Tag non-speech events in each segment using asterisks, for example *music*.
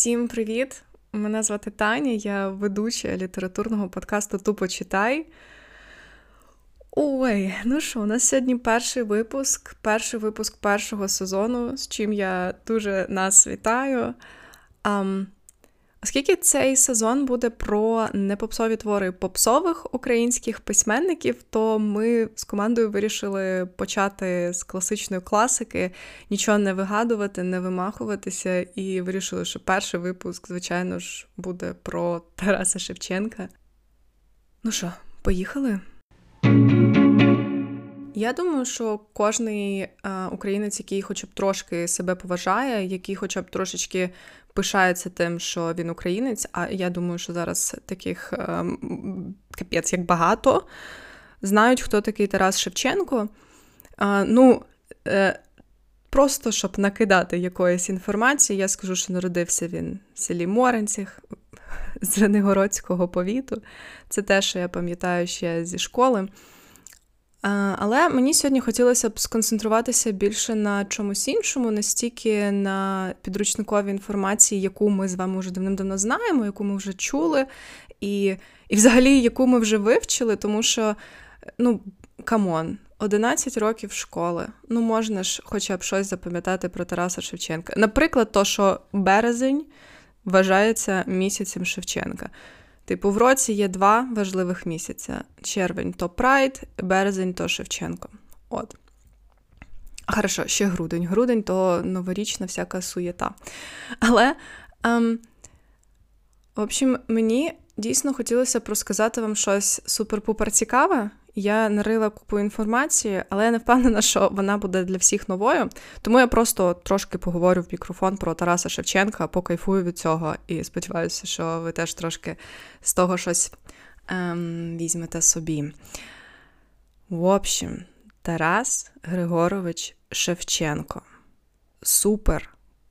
Всім привіт! Мене звати Таня, я ведуча літературного подкасту Тупо читай. Ой, ну що, у нас сьогодні перший випуск, перший випуск першого сезону, з чим я дуже нас вітаю. Um, Оскільки цей сезон буде про непопсові твори попсових українських письменників, то ми з командою вирішили почати з класичної класики, нічого не вигадувати, не вимахуватися, і вирішили, що перший випуск, звичайно ж, буде про Тараса Шевченка. Ну що, поїхали? Я думаю, що кожний а, українець, який хоча б трошки себе поважає, який хоча б трошечки пишається тим, що він українець. А я думаю, що зараз таких а, капець як багато знають, хто такий Тарас Шевченко. А, Ну, е, просто щоб накидати якоїсь інформації, я скажу, що народився він в селі Моренцях з Ренигородського повіту. Це те, що я пам'ятаю ще зі школи. Але мені сьогодні хотілося б сконцентруватися більше на чомусь іншому, не стільки на підручниковій інформації, яку ми з вами вже давним-давно знаємо, яку ми вже чули, і, і взагалі яку ми вже вивчили, тому що, ну, come on, 11 років школи. Ну, можна ж хоча б щось запам'ятати про Тараса Шевченка. Наприклад, то, що березень вважається місяцем Шевченка. Типу, в році є два важливих місяця: червень то Прайд, березень то Шевченко. От. Хорошо, ще грудень. Грудень то новорічна всяка суєта. Але, ем, в общем, мені дійсно хотілося б розказати вам щось супер-пупер цікаве. Я нарила купу інформації, але я не впевнена, що вона буде для всіх новою. Тому я просто трошки поговорю в мікрофон про Тараса Шевченка, покайфую від цього і сподіваюся, що ви теж трошки з того щось ем, візьмете собі. В общем, Тарас Григорович Шевченко. Супер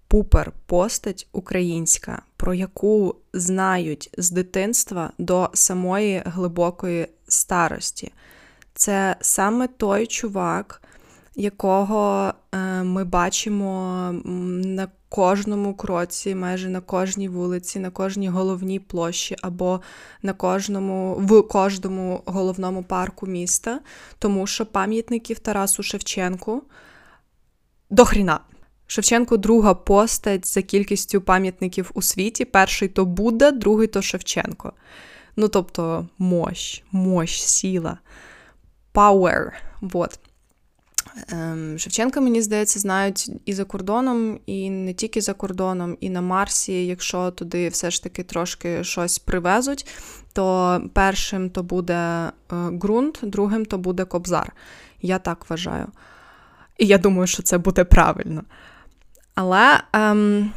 пупер постать українська, про яку знають з дитинства до самої глибокої старості. Це саме той чувак, якого е, ми бачимо на кожному кроці, майже на кожній вулиці, на кожній головній площі або на кожному в кожному головному парку міста, тому що пам'ятників Тарасу Шевченку до хріна. Шевченко друга постать за кількістю пам'ятників у світі. Перший то Будда, другий то Шевченко. Ну, тобто, мощ, мощ, сіла, power. Вот. Ем, Шевченка, мені здається, знають і за кордоном, і не тільки за кордоном, і на Марсі, якщо туди все ж таки трошки щось привезуть, то першим то буде е, ґрунт, другим то буде кобзар. Я так вважаю. І я думаю, що це буде правильно. Але ем,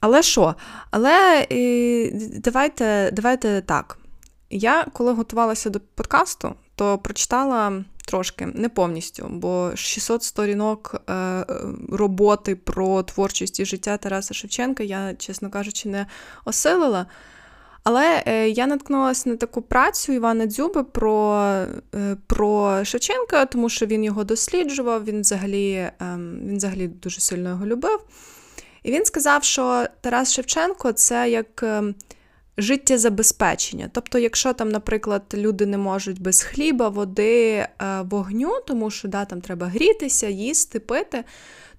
але що? Але давайте, давайте так. Я коли готувалася до подкасту, то прочитала трошки, не повністю, бо 600 сторінок е, роботи про творчість і життя Тараса Шевченка я, чесно кажучи, не осилила. Але е, я наткнулася на таку працю Івана Дзюби про е, про Шевченка, тому що він його досліджував, він взагалі, е, він взагалі дуже сильно його любив. І він сказав, що Тарас Шевченко це як ем, життєзабезпечення. Тобто, якщо там, наприклад, люди не можуть без хліба, води, е, вогню, тому що да, там треба грітися, їсти, пити.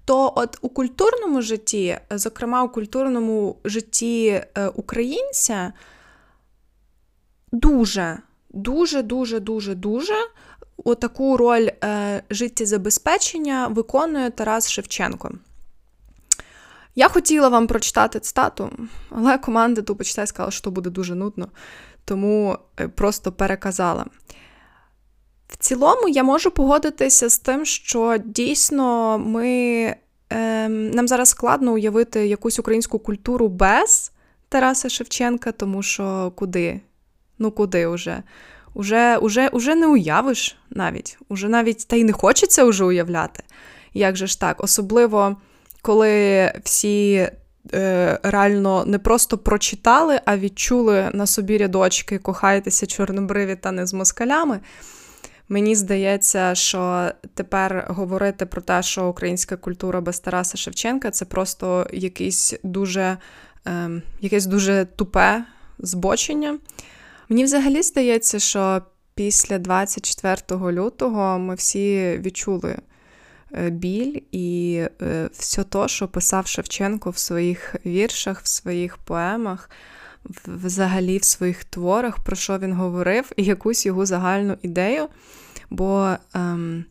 То от у культурному житті, зокрема у культурному житті е, українця, дуже, дуже, дуже, дуже, дуже отаку роль е, життєзабезпечення виконує Тарас Шевченко. Я хотіла вам прочитати цитату, але команда тупо читай сказала, що буде дуже нудно, тому е, просто переказала. В цілому, я можу погодитися з тим, що дійсно ми, е, нам зараз складно уявити якусь українську культуру без Тараса Шевченка, тому що куди? Ну куди уже? Уже, уже, уже не уявиш навіть. Уже навіть та й не хочеться уже уявляти. Як же ж так? Особливо коли всі е, реально не просто прочитали, а відчули на собі рядочки кохайтеся чорнобриві та не з москалями. Мені здається, що тепер говорити про те, що українська культура без Тараса Шевченка це просто якийсь дуже ем, якесь дуже тупе збочення. Мені взагалі здається, що після 24 лютого ми всі відчули е, біль і е, все то, що писав Шевченко в своїх віршах, в своїх поемах, взагалі в своїх творах, про що він говорив, і якусь його загальну ідею. Бо ем,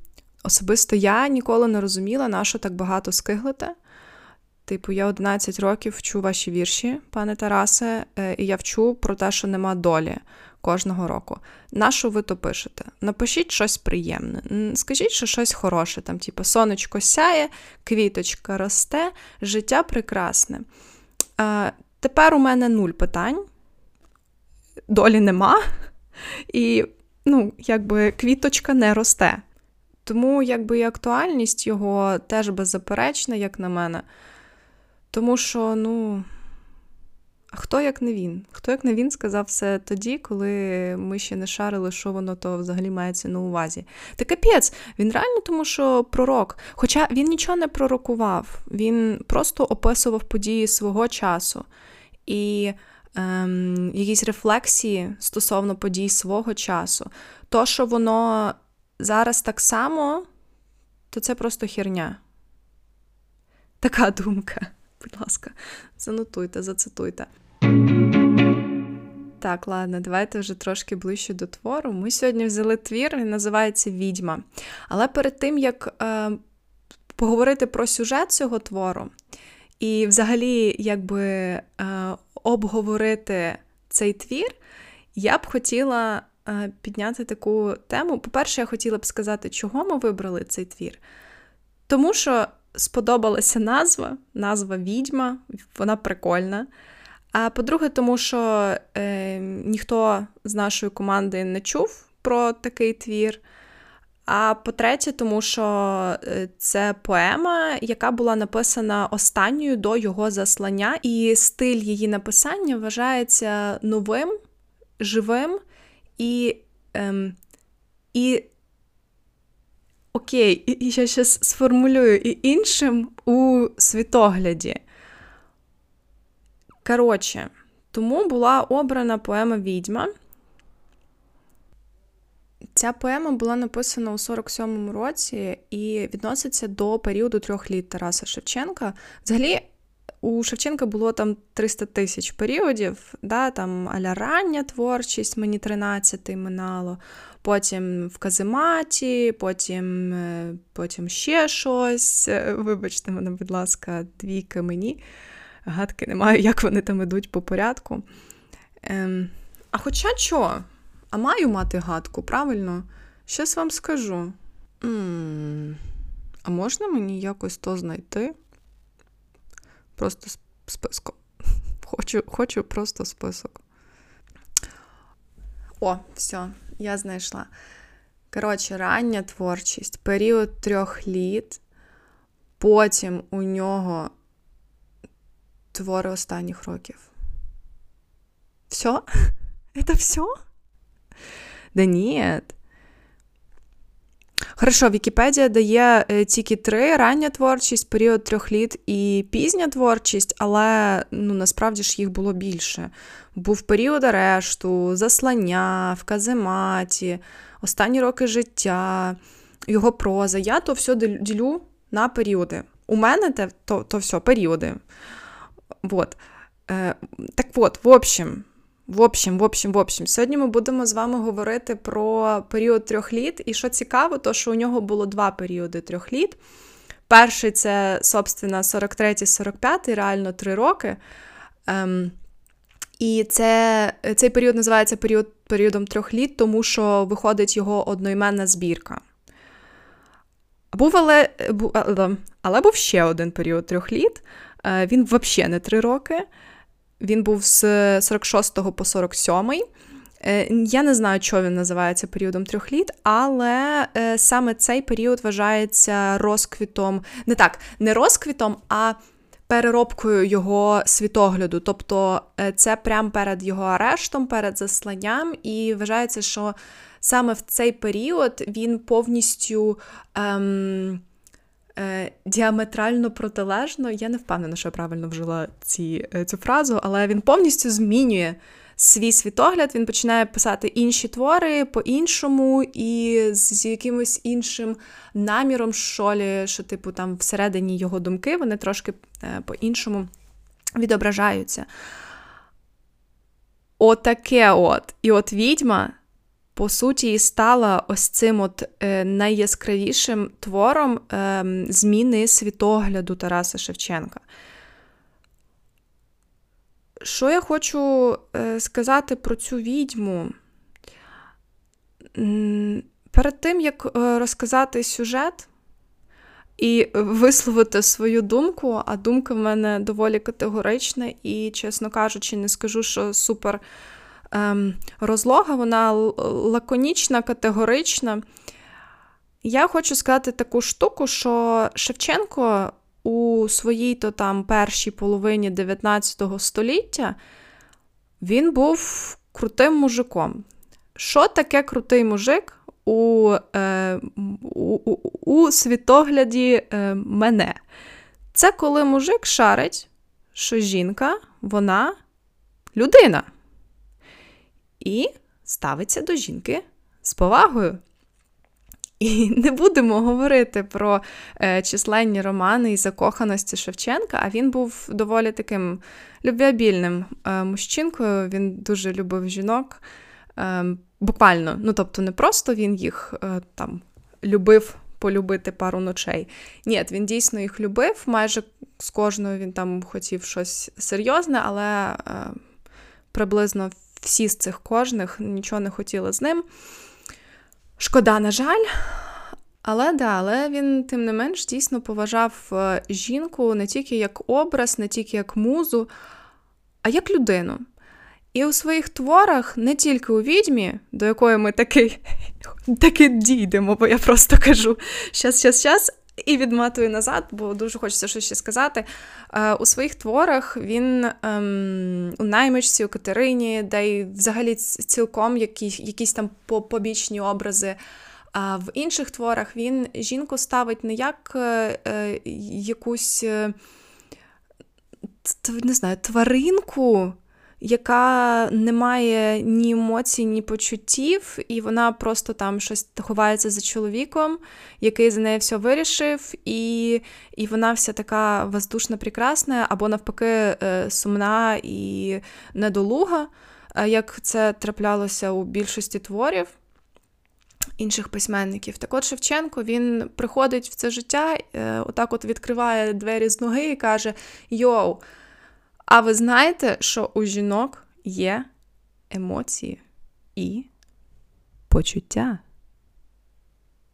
особисто я ніколи не розуміла, на що так багато скиглите. Типу, я 11 років вчу ваші вірші, пане Тарасе, е, і я вчу про те, що нема долі кожного року. На що ви то пишете? Напишіть щось приємне. Скажіть, що щось хороше, там, типу, сонечко сяє, квіточка росте, життя прекрасне. А, Тепер у мене нуль питань, долі нема, і, ну, якби квіточка не росте. Тому, якби і актуальність його теж беззаперечна, як на мене. Тому що, ну, хто як не він? Хто як не він сказав все тоді, коли ми ще не шарили, що воно то взагалі мається на увазі? Та капець, він реально тому, що пророк. Хоча він нічого не пророкував, він просто описував події свого часу і ем, якісь рефлексії стосовно подій свого часу. То, що воно зараз так само, то це просто херня. Така думка будь ласка, занотуйте, зацитуйте. Так, ладно, давайте вже трошки ближче до твору. Ми сьогодні взяли твір, він називається Відьма. Але перед тим, як е, поговорити про сюжет цього твору, і взагалі, якби е, обговорити цей твір, я б хотіла е, підняти таку тему. По-перше, я хотіла б сказати, чого ми вибрали цей твір. Тому що сподобалася назва, назва відьма, вона прикольна. А по-друге, тому що е, ніхто з нашої команди не чув про такий твір. А по-третє, тому що е, це поема, яка була написана останньою до його заслання, і стиль її написання вважається новим, живим і ем, і окей, я зараз сформулюю і іншим у світогляді. Коротше, тому була обрана поема Відьма. Ця поема була написана у 47-му році і відноситься до періоду трьох літ Тараса Шевченка. Взагалі, у Шевченка було там 300 тисяч періодів, да, там аля рання творчість, мені 13 минало, потім в казематі, потім е, потім ще щось. Е, вибачте мене, будь ласка, двійки мені. Гадки не маю, як вони там ідуть по порядку. Ем, А хоча що? А маю мати гадку, правильно? Щас вам скажу. М-м, А можна мені якось то знайти? Просто списком. *laughs* Хочу, Хочу просто список. О, все я знайшла. Коротше, рання творчість, період трьох літ, потім у нього твори останніх років. Все? Это все? Да ні. Хорошо, Вікіпедія дає е, тільки три: рання творчість, період трьох літ і пізня творчість, але ну, насправді ж їх було більше. Був період арешту, заслання, в казематі, останні роки життя, його проза. Я то все ділю на періоди. У мене те, то то все періоди. Вот. Е, Так от, в общем, в общем, в общем, в общем, сьогодні ми будемо з вами говорити про період трьох літ. І що цікаво, то що у нього було два періоди трьох літ. Перший це, собственно, 43-45, реально три роки. Ем, І це, цей період називається період, періодом трьох літ, тому що виходить його одноіменна збірка. Був але, але був ще один період трьох літ. Е, він взагалі не три роки. Він був з 46 по 47. Е, я не знаю, що він називається періодом трьох літ, але е, саме цей період вважається розквітом, не так, не розквітом, а переробкою його світогляду. Тобто це прямо перед його арештом, перед засланням, і вважається, що саме в цей період він повністю ем, діаметрально протилежно. Я не впевнена, що я правильно вжила ці, е, цю фразу, але він повністю змінює свій світогляд, він починає писати інші твори по-іншому і з якимось іншим наміром, що, лі, що типу, там всередині його думки вони трошки е, по-іншому відображаються. Отаке от. І от відьма, по суті, стала ось цим от е, найяскравішим твором е, зміни світогляду Тараса Шевченка. Що я хочу е, сказати про цю відьму? Перед тим, як розказати сюжет і висловити свою думку, а думка в мене доволі категорична, і, чесно кажучи, не скажу, що супер розлога, вона лаконічна, категорична. Я хочу сказати таку штуку, що Шевченко у своїй то там першій половині 19 століття він був крутим мужиком. Що таке крутий мужик у е, у, у, у світогляді е, мене? Це коли мужик шарить, що жінка, вона людина. І ставиться до жінки з повагою. І *laughs* не будемо говорити про е, численні романи і закоханості Шевченка, а він був доволі таким любвіабільним е, мужчинкою. Він дуже любив жінок. Е, буквально, ну тобто, не просто він їх там любив полюбити пару ночей. Ні, він дійсно їх любив. Майже з кожною він там хотів щось серйозне, але приблизно всі з цих кожних нічого не хотіли з ним. Шкода, на жаль. Але да, але він, тим не менш, дійсно поважав е, жінку не тільки як образ, не тільки як музу, а як людину. І у своїх творах, не тільки у відьмі, до якої ми таки *laughs* таки дійдемо, бо я просто кажу щас, щас, щас, і відматую назад, бо дуже хочеться щось ще сказати. Е, у своїх творах він ем, у наймичці, у Катерині, де й взагалі цілком які, якісь там побічні образи. А в інших творах він жінку ставить не як е, е якусь е, не знаю, тваринку яка не має ні емоцій, ні почуттів, і вона просто там щось ховається за чоловіком, який за нею все вирішив, і і вона вся така воздушна, прекрасна, або навпаки, е, сумна і недолуга, е, як це траплялося у більшості творів. Інших письменників. Так от Шевченко він приходить в це життя, е, отак от відкриває двері з ноги і каже: Йоу, а ви знаєте, що у жінок є емоції і почуття?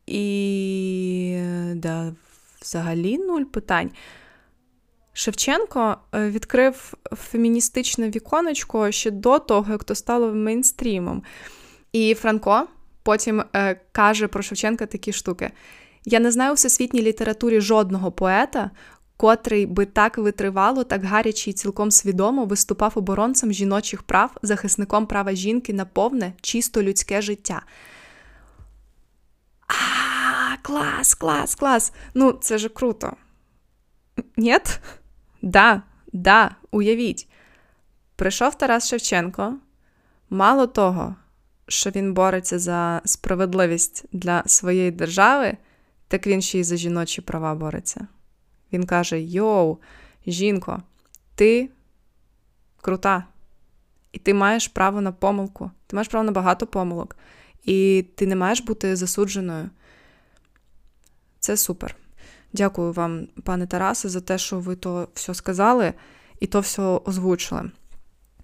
І да, взагалі нуль питань. Шевченко е, відкрив феміністичне віконечко ще до того, як то стало мейнстрімом. І Франко потім е, каже про Шевченка такі штуки. Я не знаю у всесвітній літературі жодного поета, котрий би так витривало, так гаряче і цілком свідомо виступав оборонцем жіночих прав, захисником права жінки на повне, чисто людське життя. А, клас, клас, клас! Ну, це ж круто. Нєт? Да, да, уявіть. Прийшов Тарас Шевченко. Мало того, що він бореться за справедливість для своєї держави, так він ще й за жіночі права бореться. Він каже: Йоу, жінко, ти крута, і ти маєш право на помилку, ти маєш право на багато помилок, і ти не маєш бути засудженою. Це супер. Дякую вам, пане Тарасе, за те, що ви то все сказали і то все озвучили.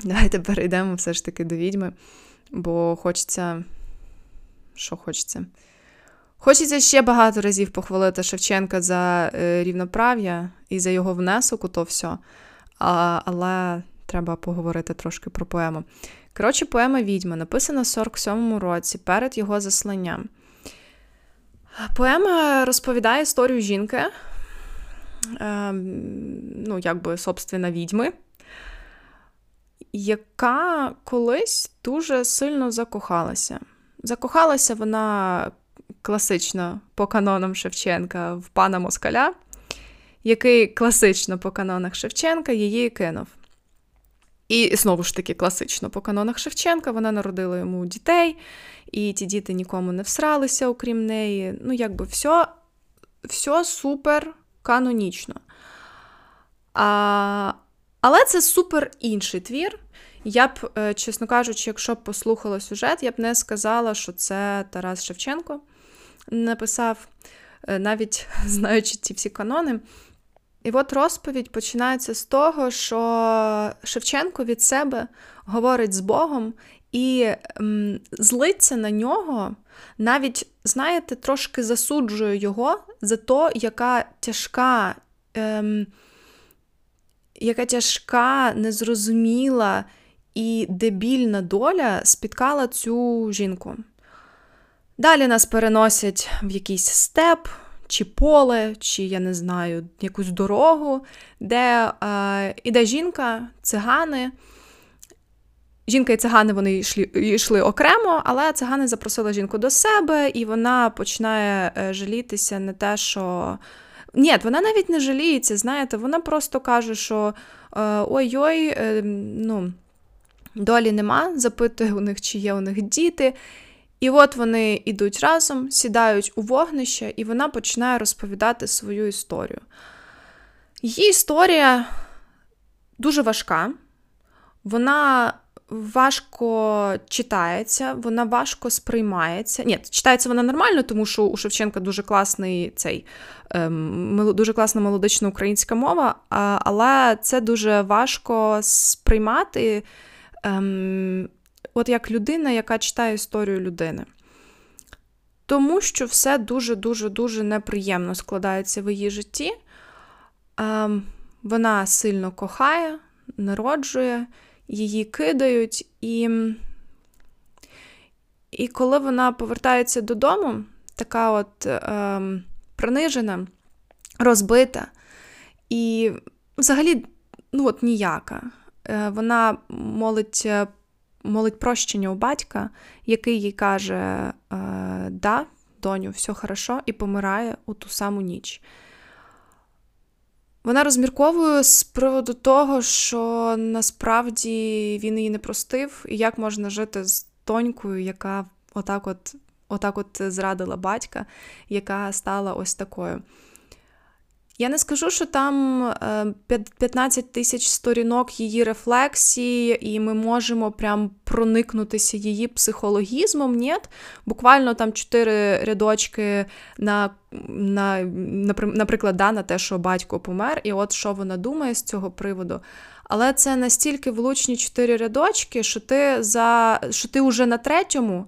Давайте перейдемо все ж таки до відьми, бо хочеться. Що хочеться? Хочеться ще багато разів похвалити Шевченка за е, рівноправ'я і за його внесок у то все, а, але треба поговорити трошки про поему. Коротше, поема Відьма написана в 47-му році перед його засланням. Поема розповідає історію жінки, е, ну, якби, собственно, відьми, яка колись дуже сильно закохалася. Закохалася вона класично по канонам Шевченка в пана Москаля, який класично по канонах Шевченка її кинув. І знову ж таки, класично по канонах Шевченка, вона народила йому дітей, і ті діти нікому не всралися, окрім неї. Ну, якби все все супер канонічно. А, Але це супер інший твір. Я б, е, чесно кажучи, якщо б послухала сюжет, я б не сказала, що це Тарас Шевченко написав, е, навіть *laughs* знаючи ті всі канони. І от розповідь починається з того, що Шевченко від себе говорить з Богом і злиться на нього, навіть, знаєте, трошки засуджує його за те, яка тяжка, ем, яка тяжка, незрозуміла і дебільна доля спіткала цю жінку. Далі нас переносять в якийсь степ, чи поле, чи, я не знаю, якусь дорогу, де е, іде жінка, цигани. Жінка і цигани вони йшли, йшли окремо, але цигани запросили жінку до себе, і вона починає е, жалітися на те, що. Ні, вона навіть не жаліється, знаєте, вона просто каже, що е, ой-ой, е, ну, долі нема, запитує у них, чи є у них діти. І от вони йдуть разом, сідають у вогнище, і вона починає розповідати свою історію. Її історія дуже важка, вона важко читається, вона важко сприймається. Ні, читається вона нормально, тому що у Шевченка дуже класний цей ем, дуже класна мелодична українська мова, але це дуже важко сприймати. Ем, от як людина, яка читає історію людини. Тому що все дуже-дуже-дуже неприємно складається в її житті. Ем, вона сильно кохає, народжує, її кидають, і і коли вона повертається додому, така от ем, принижена, розбита, і взагалі ну от ніяка. Е, вона молить е, молить прощення у батька, який їй каже: «Е, Да, доню, все хорошо, і помирає у ту саму ніч. Вона розмірковує з приводу того, що насправді він її не простив, і як можна жити з донькою, яка отак от отак от зрадила батька, яка стала ось такою. Я не скажу, що там 15 е, тисяч сторінок її рефлексії, і ми можемо прям проникнутися її психологізмом. Ні, буквально там чотири рядочки на, на, наприклад, да, на те, що батько помер, і от що вона думає з цього приводу. Але це настільки влучні чотири рядочки, що ти за що ти вже на третьому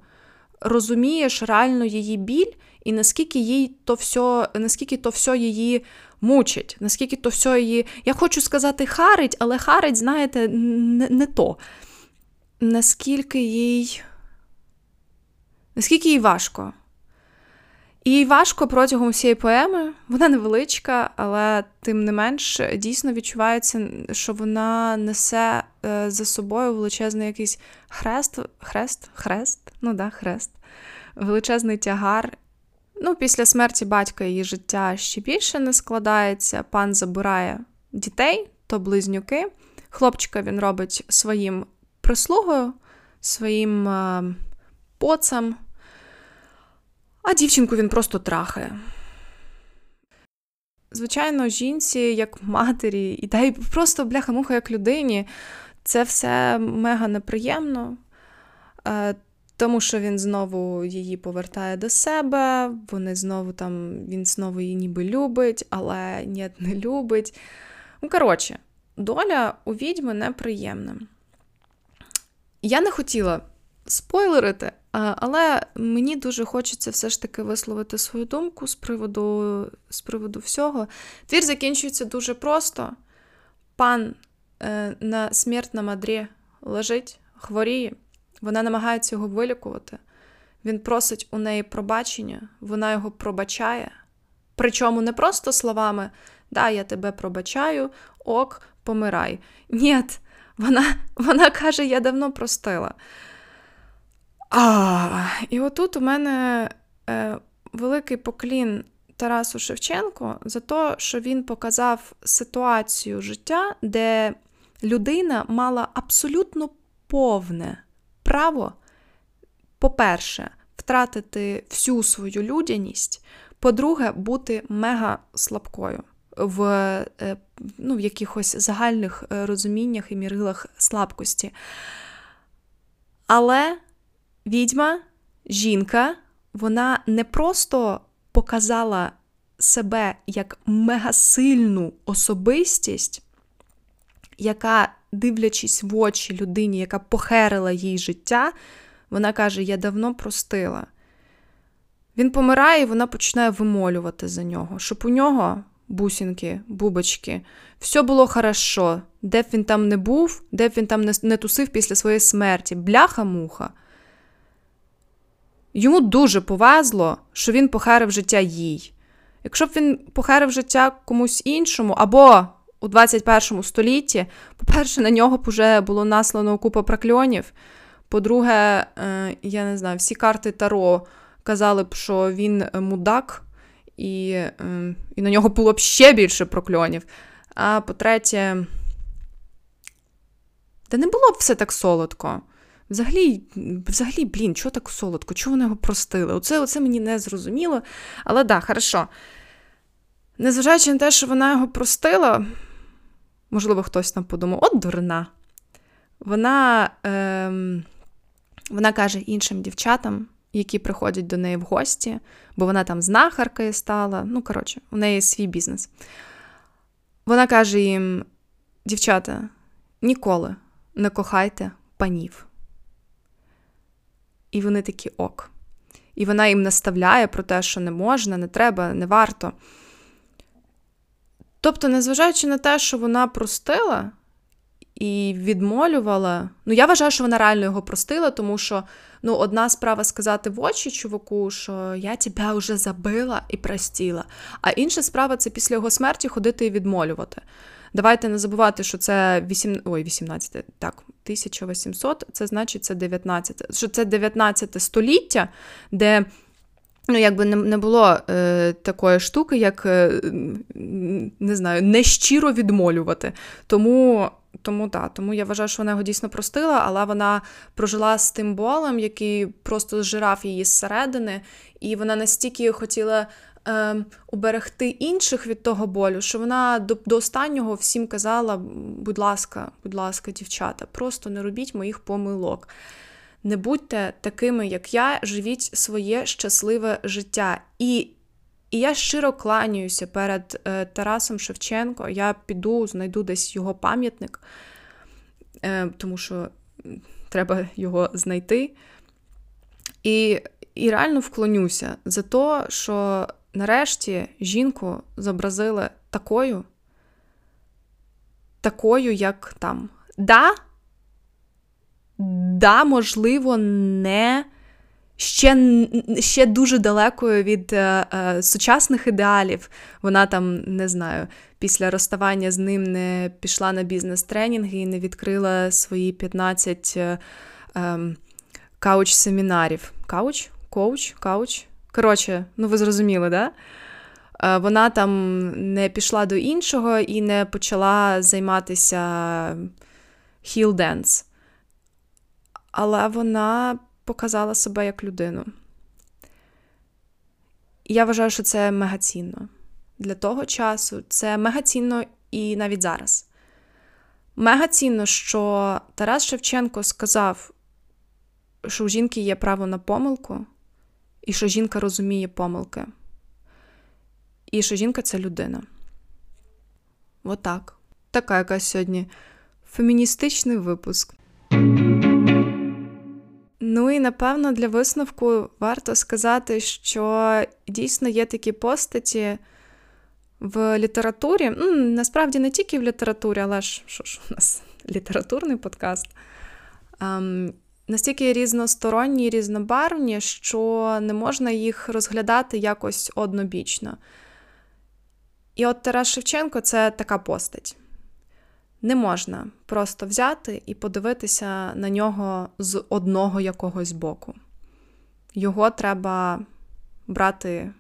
розумієш реально її біль, і наскільки їй то все, наскільки то все її мучить, наскільки то все її. Я хочу сказати, харить, але харить, знаєте, не, не то. Наскільки їй. Наскільки їй важко. І їй важко протягом всієї поеми, вона невеличка, але тим не менш дійсно відчувається, що вона несе е, за собою величезний якийсь хрест, хрест, хрест, ну да, хрест, величезний тягар, Ну, Після смерті батька її життя ще більше не складається. Пан забирає дітей, то близнюки. Хлопчика він робить своїм прислугою, своїм е, поцем, а дівчинку він просто трахає. Звичайно, жінці, як матері, і та й просто бляха-муха, як людині, це все мега неприємно. Е, тому що він знову її повертає до себе, вони знову там, він знову її ніби любить, але ні, не любить. Ну, коротше, доля у відьми неприємна. Я не хотіла спойлерити, але мені дуже хочеться все ж таки висловити свою думку з приводу з приводу всього. Твір закінчується дуже просто. Пан е, на мадрі лежить, хворіє. Вона намагається його вилікувати. Він просить у неї пробачення, вона його пробачає. Причому не просто словами Да, я тебе пробачаю, ок, помирай. Ні, вона вона каже, я давно простила. А, І отут у мене е, великий поклін Тарасу Шевченку за те, що він показав ситуацію життя, де людина мала абсолютно повне право, по-перше, втратити всю свою людяність, по-друге, бути мега слабкою в е, ну, в якихось загальних е, розуміннях і мірилах слабкості. Але відьма, жінка, вона не просто показала себе як мегасильну особистість, яка, дивлячись в очі людині, яка похерила їй життя, вона каже: Я давно простила. Він помирає, і вона починає вимолювати за нього, щоб у нього бусинки, бубочки, все було хорошо, де б він там не був, де б він там не тусив після своєї смерті, бляха-муха. Йому дуже повезло, що він похарив життя їй. Якщо б він похарив життя комусь іншому, або у 21 столітті, по-перше, на нього б вже було наслано купа прокльонів. По-друге, е, я не знаю, всі карти Таро казали б, що він мудак, і, е, і на нього було б ще більше прокльонів. А по-третє, та не було б все так солодко. Взагалі, взагалі, блін, чого так солодко? Чого вони його простили? Оце оце мені не зрозуміло. Але да, хорошо. Незважаючи на те, що вона його простила, можливо, хтось там подумав, от дурна. Вона ем, вона каже іншим дівчатам, які приходять до неї в гості, бо вона там знахаркою стала. Ну, коротше, у неї свій бізнес. Вона каже їм: дівчата, ніколи не кохайте панів. І вони такі ок. І вона їм наставляє про те, що не можна, не треба, не варто. Тобто, незважаючи на те, що вона простила і відмолювала, ну я вважаю, що вона реально його простила, тому що ну, одна справа сказати в очі чуваку, що я тебе вже забила і простіла, а інша справа це після його смерті ходити і відмолювати. Давайте не забувати, що це 8, ой, 18, так, 1800, це значить це 19, що це 19 століття, де Ну, якби не не було е, такої штуки, як е, не знаю, нещиро відмолювати. Тому тому так, тому я вважаю, що вона його дійсно простила, але вона прожила з тим болем, який просто зжирав її зсередини, і вона настільки хотіла е, уберегти інших від того болю, що вона до, до останнього всім казала: будь ласка, будь ласка, дівчата, просто не робіть моїх помилок. Не будьте такими, як я, живіть своє щасливе життя. І і я щиро кланяюся перед е, Тарасом Шевченко. Я піду, знайду десь його пам'ятник, е, тому що треба його знайти. І і реально вклонюся за те, що нарешті жінку зобразили такою, такою, як там. Да, да, можливо, не ще ще дуже далекою від е, е, сучасних ідеалів. Вона там, не знаю, після розставання з ним не пішла на бізнес-тренінги і не відкрила свої 15 е, е, кауч-семінарів. Кауч? Коуч? Кауч? Коротше, ну ви зрозуміли, да? Е, вона там не пішла до іншого і не почала займатися heel dance але вона показала себе як людину. І я вважаю, що це мегацінно. Для того часу це мегацінно і навіть зараз. Мегацінно, що Тарас Шевченко сказав, що у жінки є право на помилку, і що жінка розуміє помилки. І що жінка це людина. Отак. Така якась сьогодні феміністичний випуск. Ну і напевно для висновку варто сказати, що дійсно є такі постаті в літературі. Ну, Насправді не тільки в літературі, але ж що ж у нас *laughs* літературний подкаст. Ем, настільки різносторонні, різнобарвні, що не можна їх розглядати якось однобічно. І от Тарас Шевченко це така постать. Не можна просто взяти і подивитися на нього з одного якогось боку. Його треба брати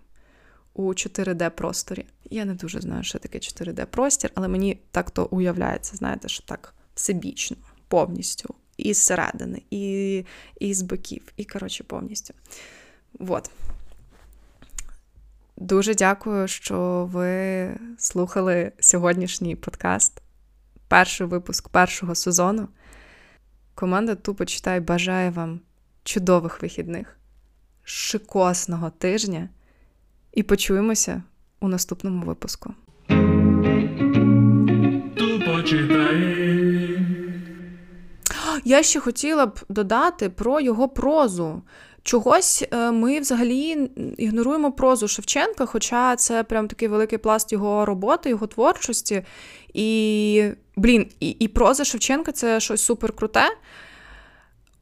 у 4D-просторі. Я не дуже знаю, що таке 4D-простір, але мені так то уявляється, знаєте, що так всебічно, повністю. І зсередини, і, і з боків, і, коротше, повністю. Вот. Дуже дякую, що ви слухали сьогоднішній подкаст, перший випуск першого сезону. Команда Тупо читай бажає вам чудових вихідних, шикосного тижня і почуємося у наступному випуску. Тупо читай. Я ще хотіла б додати про його прозу. Чогось е, ми взагалі ігноруємо прозу Шевченка, хоча це прям такий великий пласт його роботи, його творчості. І, блін, і, і проза Шевченка це щось супер круте.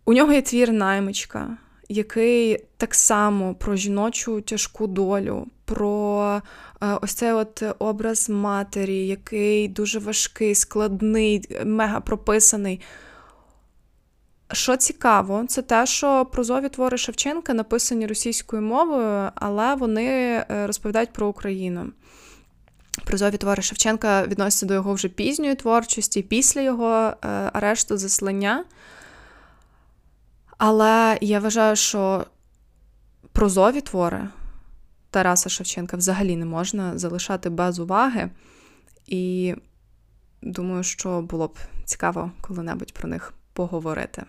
У нього є твір наймичка, який так само про жіночу тяжку долю, про е, ось цей от образ матері, який дуже важкий, складний, мега прописаний. Що цікаво, це те, що прозові твори Шевченка написані російською мовою, але вони е, розповідають про Україну. Прозові твори Шевченка відносяться до його вже пізньої творчості, після його е, арешту заслання. Але я вважаю, що прозові твори Тараса Шевченка взагалі не можна залишати без уваги. І думаю, що було б цікаво коли-небудь про них поговорити.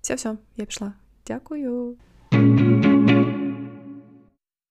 Все, все, я пішла. Дякую.